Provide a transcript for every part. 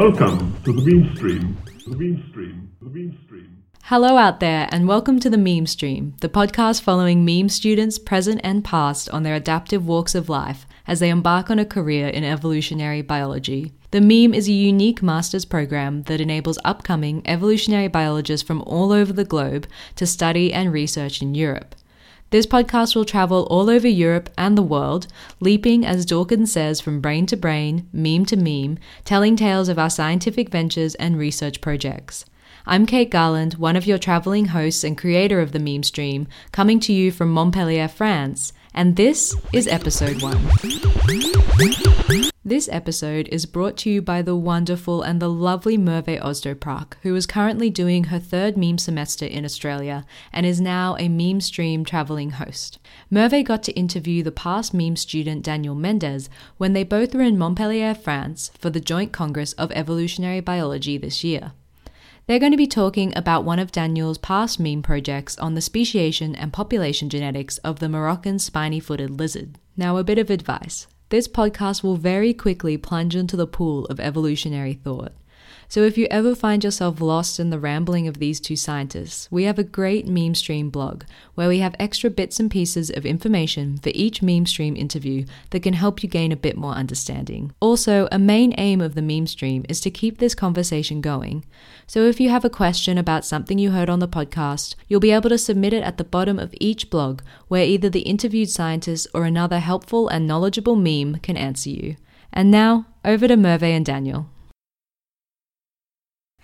Welcome to the Meme Stream. The Meme Stream. The Meme Stream. Hello out there, and welcome to the Meme Stream, the podcast following meme students present and past on their adaptive walks of life as they embark on a career in evolutionary biology. The Meme is a unique master's program that enables upcoming evolutionary biologists from all over the globe to study and research in Europe. This podcast will travel all over Europe and the world, leaping, as Dawkins says, from brain to brain, meme to meme, telling tales of our scientific ventures and research projects. I'm Kate Garland, one of your traveling hosts and creator of the meme stream, coming to you from Montpellier, France, and this is episode one. This episode is brought to you by the wonderful and the lovely Merve Ozdoprak, who is currently doing her third meme semester in Australia and is now a meme stream traveling host. Merve got to interview the past meme student Daniel Mendez when they both were in Montpellier, France for the Joint Congress of Evolutionary Biology this year. They're going to be talking about one of Daniel's past meme projects on the speciation and population genetics of the Moroccan spiny footed lizard. Now, a bit of advice. This podcast will very quickly plunge into the pool of evolutionary thought. So if you ever find yourself lost in the rambling of these two scientists, we have a great meme stream blog where we have extra bits and pieces of information for each meme stream interview that can help you gain a bit more understanding. Also, a main aim of the meme stream is to keep this conversation going. So if you have a question about something you heard on the podcast, you'll be able to submit it at the bottom of each blog where either the interviewed scientist or another helpful and knowledgeable meme can answer you. And now, over to Merve and Daniel.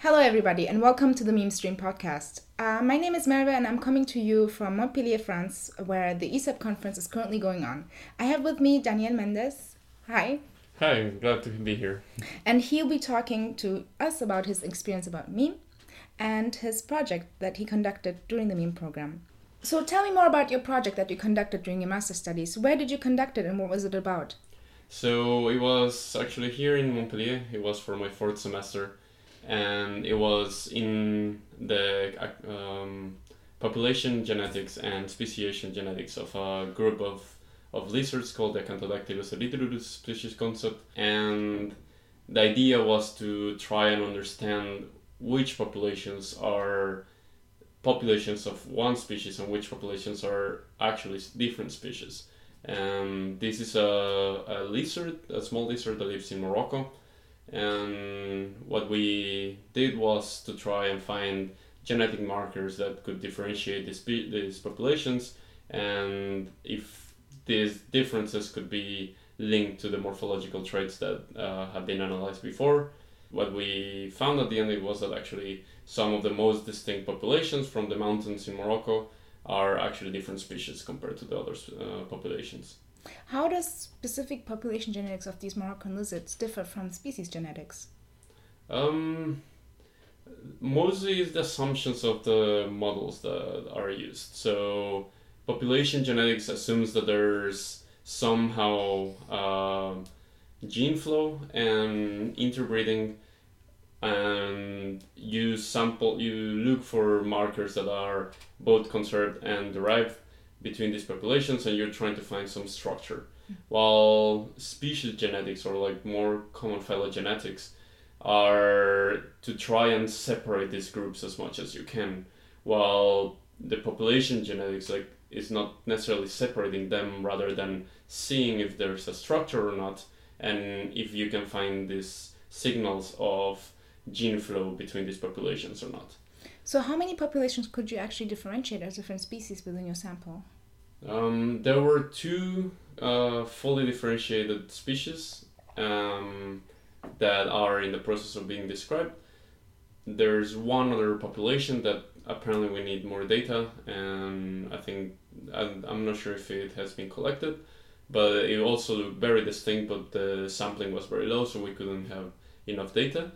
Hello, everybody, and welcome to the Meme Stream podcast. Uh, my name is Merve, and I'm coming to you from Montpellier, France, where the ESEB conference is currently going on. I have with me Daniel Mendez. Hi. Hi, glad to be here. And he'll be talking to us about his experience about meme and his project that he conducted during the meme program. So tell me more about your project that you conducted during your master studies. Where did you conduct it and what was it about? So it was actually here in Montpellier. It was for my fourth semester and it was in the um, population genetics and speciation genetics of a group of, of lizards called the Acanthodactylus erythrurus species concept. And the idea was to try and understand which populations are populations of one species and which populations are actually different species. And this is a, a lizard, a small lizard that lives in Morocco and what we did was to try and find genetic markers that could differentiate these, these populations and if these differences could be linked to the morphological traits that uh, have been analyzed before. What we found at the end was that actually some of the most distinct populations from the mountains in Morocco are actually different species compared to the other uh, populations. How does specific population genetics of these Moroccan lizards differ from species genetics? Um, mostly the assumptions of the models that are used. So, population genetics assumes that there's somehow uh, gene flow and interbreeding and you sample you look for markers that are both conserved and derived between these populations and you're trying to find some structure. Mm. While species genetics or like more common phylogenetics are to try and separate these groups as much as you can. While the population genetics like is not necessarily separating them rather than seeing if there's a structure or not and if you can find these signals of gene flow between these populations or not. So, how many populations could you actually differentiate as different species within your sample? Um, there were two uh, fully differentiated species um, that are in the process of being described. There's one other population that apparently we need more data, and I think I'm, I'm not sure if it has been collected, but it also looked very distinct, but the sampling was very low, so we couldn't have enough data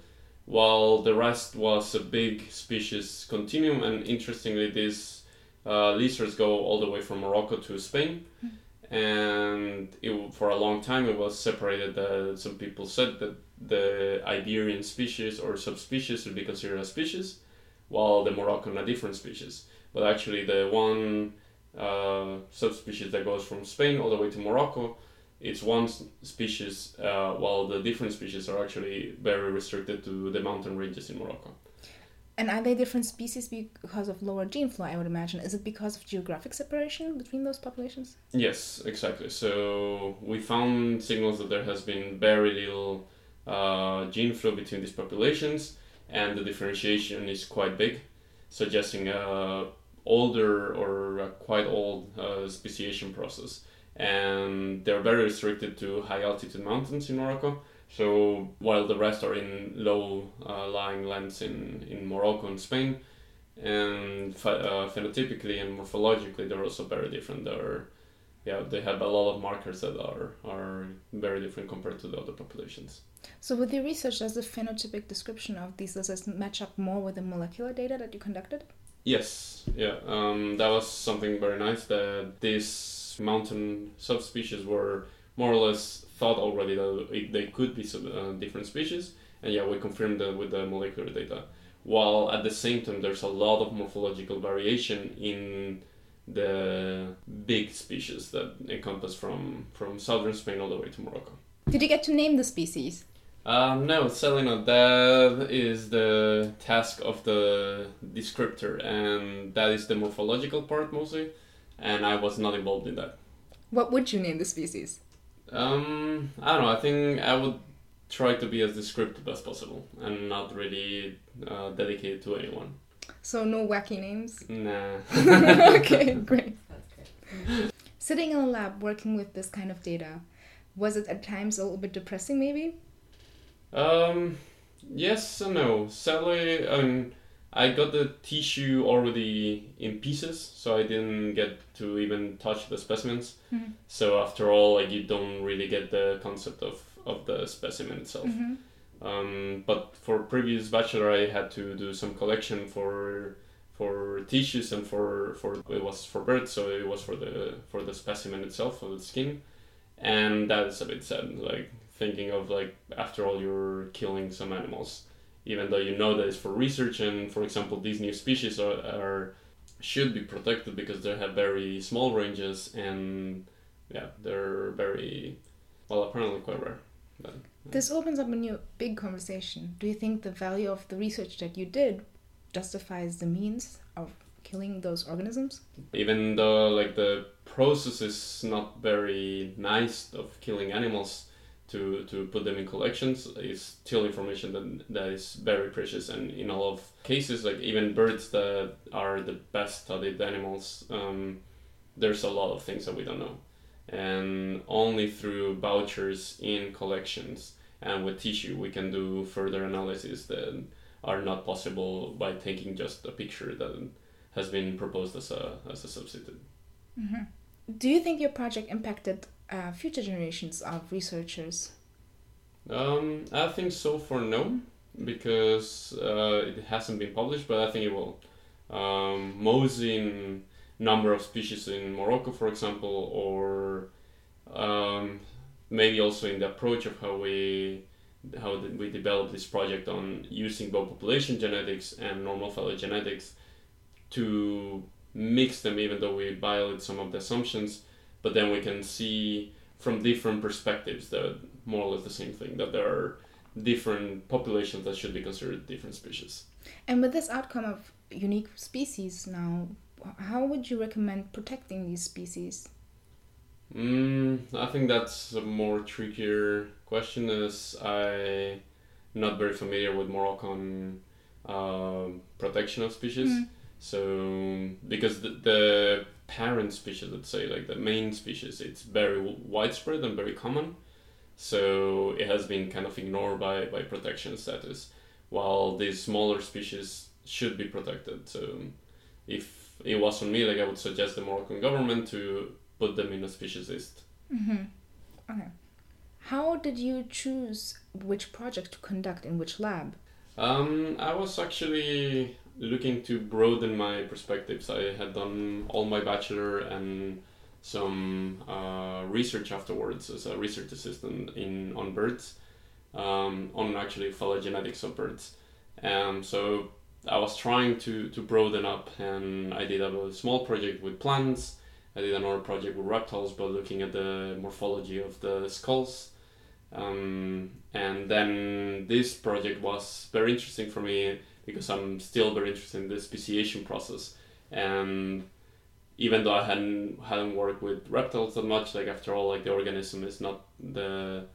while the rest was a big species continuum. And interestingly, these uh, lizards go all the way from Morocco to Spain. And it, for a long time, it was separated. Uh, some people said that the Iberian species or subspecies would be considered a species, while the Moroccan a different species. But actually, the one uh, subspecies that goes from Spain all the way to Morocco it's one species, uh, while the different species are actually very restricted to the mountain ranges in Morocco. And are they different species because of lower gene flow, I would imagine? Is it because of geographic separation between those populations? Yes, exactly. So we found signals that there has been very little uh, gene flow between these populations, and the differentiation is quite big, suggesting a older or quite old uh, speciation process. And they're very restricted to high altitude mountains in Morocco. So while the rest are in low uh, lying lands in, in Morocco and Spain, and ph- uh, phenotypically and morphologically they're also very different. They're yeah, they have a lot of markers that are are very different compared to the other populations. So, with your research, does the phenotypic description of these lizards match up more with the molecular data that you conducted? Yes, yeah, um, that was something very nice. That these mountain subspecies were more or less thought already that it, they could be sub, uh, different species, and yeah, we confirmed that with the molecular data. While at the same time, there's a lot of morphological variation in the big species that encompass from from southern Spain all the way to Morocco. Did you get to name the species? Um, no, not. That is the task of the descriptor, and that is the morphological part mostly, and I was not involved in that. What would you name the species? Um, I don't know. I think I would try to be as descriptive as possible and not really uh, dedicated to anyone. So, no wacky names? Nah. okay, great. Sitting in a lab working with this kind of data, was it at times a little bit depressing, maybe? Um, yes and no. Sadly, um, I got the tissue already in pieces, so I didn't get to even touch the specimens. Mhm. So after all, like you don't really get the concept of, of the specimen itself. Mhm. Um, but for previous bachelor, I had to do some collection for for tissues and for, for it was for birds, so it was for the for the specimen itself, for the skin, and that is a bit sad. Like thinking of like after all, you're killing some animals, even though you know that it's for research. And for example, these new species are, are should be protected because they have very small ranges and yeah, they're very well apparently quite rare. But, This opens up a new big conversation. Do you think the value of the research that you did justifies the means of killing those organisms? even though like the process is not very nice of killing animals to to put them in collections is still information that that is very precious. And in a lot of cases like even birds that are the best studied animals um, there's a lot of things that we don't know. And only through vouchers in collections and with tissue we can do further analysis that are not possible by taking just a picture that has been proposed as a as a substitute. Do you think your project impacted uh, future generations of researchers? Um, I think so for no, because uh, it hasn't been published, but I think it will. Um, in number of species in Morocco, for example, or um, maybe also in the approach of how we how we develop this project on using both population genetics and normal phylogenetics to mix them, even though we violate some of the assumptions, but then we can see from different perspectives that more or less the same thing that there are different populations that should be considered different species. And with this outcome of unique species now, how would you recommend protecting these species? Mm, I think that's a more trickier question as I'm not very familiar with Moroccan um protection of species. Mm. So because the, the parent species, let's say like the main species, it's very widespread and very common. So it has been kind of ignored by, by protection status, while these smaller species should be protected. So if it was on me, like I would suggest the Moroccan government to put them in a species list. Mm-hmm. Okay. How did you choose which project to conduct in which lab? Um, I was actually looking to broaden my perspectives. I had done all my bachelor and some uh, research afterwards as a research assistant in on birds, um, on actually phylogenetics of birds. Um, so I was trying to, to broaden up, and I did a small project with plants, I did another project with reptiles, but looking at the morphology of the skulls. Um, and then this project was very interesting for me because I'm still very interested in the speciation process. And even though I hadn't hadn't worked with reptiles that much, like after all, like the organism is not the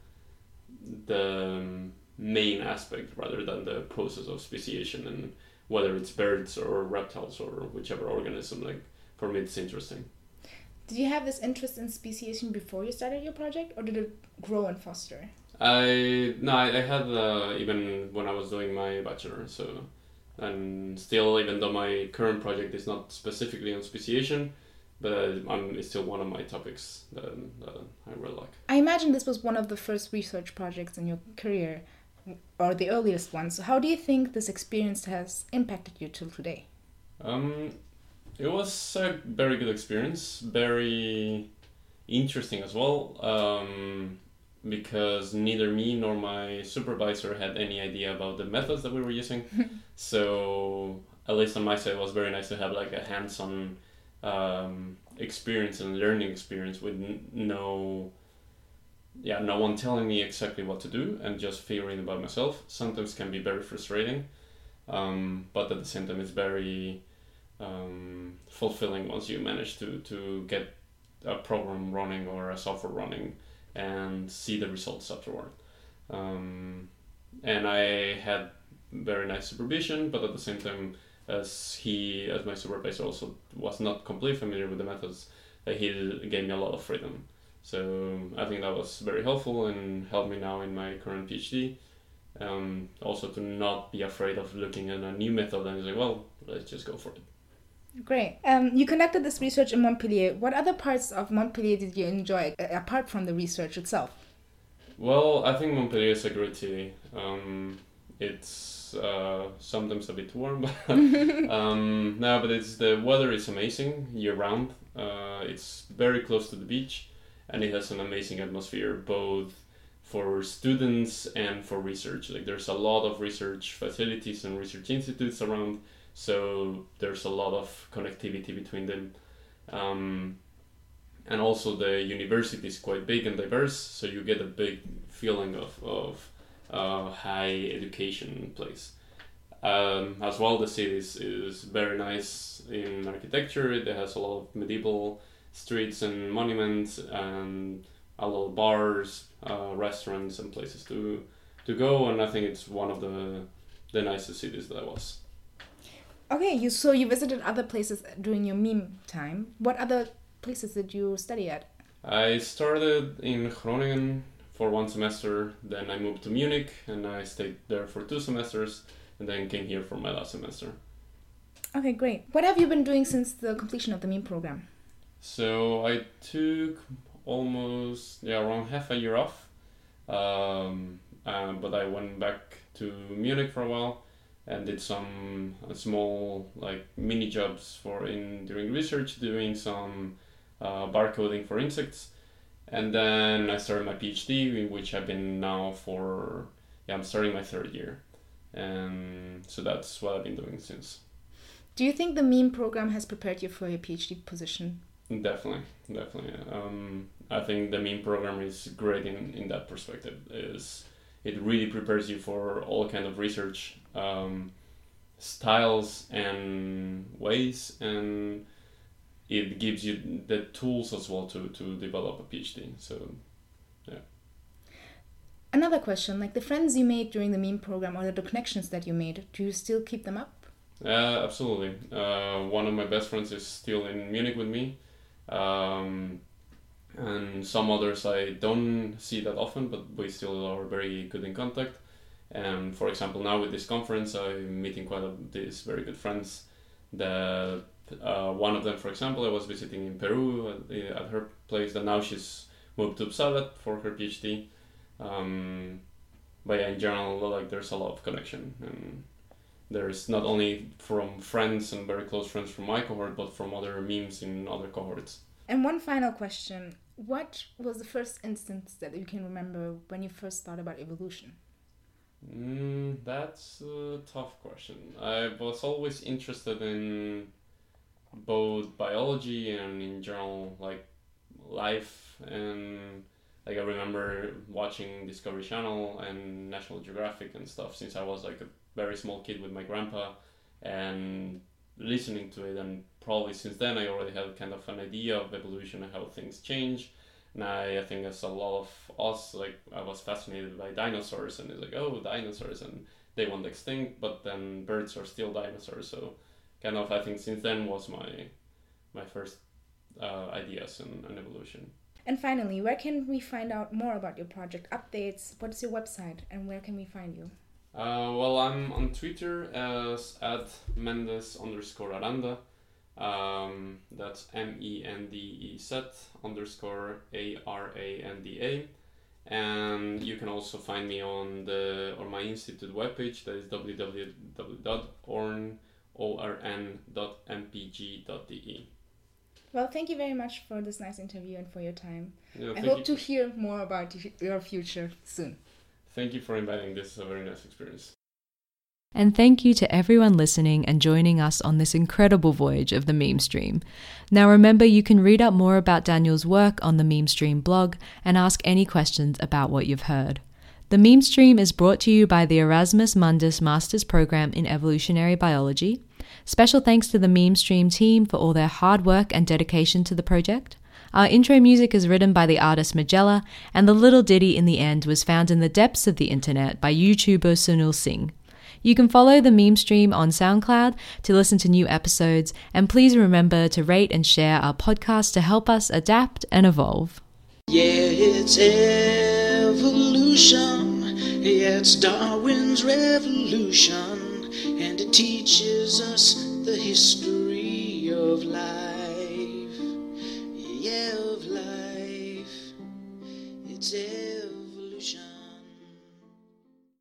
the um, main aspect rather than the process of speciation and whether it's birds or reptiles or whichever organism. Like for me, it's interesting. Did you have this interest in speciation before you started your project, or did it grow and foster? I no, I, I had uh, even when I was doing my bachelor. So, and still, even though my current project is not specifically on speciation, but I'm it's still one of my topics that, that I really like. I imagine this was one of the first research projects in your career, or the earliest one. So, how do you think this experience has impacted you till today? Um, it was a very good experience, very interesting as well. Um, because neither me nor my supervisor had any idea about the methods that we were using. so at least on my side, it was very nice to have like a hands-on um, experience and learning experience with n- no, yeah, no one telling me exactly what to do and just figuring it by myself. Sometimes can be very frustrating, um, but at the same time, it's very um, fulfilling once you manage to to get a program running or a software running and see the results afterward. Um, and I had very nice supervision, but at the same time, as he, as my supervisor, also was not completely familiar with the methods, uh, he gave me a lot of freedom. So I think that was very helpful and helped me now in my current PhD. Um, also to not be afraid of looking at a new method and say, well, let's just go for it. Great. Um, you conducted this research in Montpellier. What other parts of Montpellier did you enjoy uh, apart from the research itself? Well, I think Montpellier is a great city. Um, it's uh, sometimes a bit warm, but um, no, but it's the weather is amazing year round. Uh, it's very close to the beach, and it has an amazing atmosphere both for students and for research. Like there's a lot of research facilities and research institutes around so there's a lot of connectivity between them um, and also the university is quite big and diverse so you get a big feeling of, of uh, high education place um, as well the city is, is very nice in architecture it has a lot of medieval streets and monuments and a lot of bars uh, restaurants and places to to go and i think it's one of the the nicest cities that i was Okay, you so you visited other places during your meme time. What other places did you study at? I started in Groningen for one semester, then I moved to Munich and I stayed there for two semesters, and then came here for my last semester. Okay, great. What have you been doing since the completion of the meme program? So I took almost yeah around half a year off, um, uh, but I went back to Munich for a while and did some uh, small like mini jobs for in during research doing some uh, barcoding for insects and then i started my phd which i've been now for yeah i'm starting my third year. And so that's what i've been doing since. Do you think the meme program has prepared you for your phd position? Definitely definitely. Um, i think the meme program is great in, in that perspective. Is it really prepares you for all kind of research um, styles and ways and it gives you the tools as well to, to develop a phd so yeah another question like the friends you made during the meme program or the connections that you made do you still keep them up uh, absolutely uh, one of my best friends is still in munich with me um, and some others I don't see that often, but we still are very good in contact. And for example, now with this conference, I'm meeting quite a, these very good friends. That uh, one of them, for example, I was visiting in Peru at, at her place. That now she's moved to Uppsala for her PhD. Um, but yeah, in general, like there's a lot of connection, and there's not only from friends and very close friends from my cohort, but from other memes in other cohorts. And one final question what was the first instance that you can remember when you first thought about evolution? Mm, that's a tough question. I was always interested in both biology and in general like life and like I remember watching Discovery Channel and National Geographic and stuff since I was like a very small kid with my grandpa and listening to it and probably since then I already had kind of an idea of evolution and how things change. And I, I think as a lot of us, like I was fascinated by dinosaurs and it's like, oh, dinosaurs and they went extinct, but then birds are still dinosaurs. So kind of I think since then was my my first uh, ideas and, and evolution. And finally, where can we find out more about your project updates? What's your website and where can we find you? Uh, well, I'm on Twitter as at Mendez underscore Aranda. Um, that's M E N D E Z underscore A R A N D A. And you can also find me on the or my institute webpage that is www.orn.mpg.de. Well, thank you very much for this nice interview and for your time. Yeah, I hope you. to hear more about your future soon. Thank you for inviting. This is a very nice experience. And thank you to everyone listening and joining us on this incredible voyage of the meme stream. Now remember, you can read up more about Daniel's work on the meme stream blog and ask any questions about what you've heard. The meme stream is brought to you by the Erasmus Mundus Master's Program in Evolutionary Biology. Special thanks to the meme stream team for all their hard work and dedication to the project. Our intro music is written by the artist Magella, and the little ditty in the end was found in the depths of the internet by YouTuber Sunil Singh. You can follow the meme stream on SoundCloud to listen to new episodes, and please remember to rate and share our podcast to help us adapt and evolve. Yeah, it's evolution. It's Darwin's revolution. And it teaches us the history of life.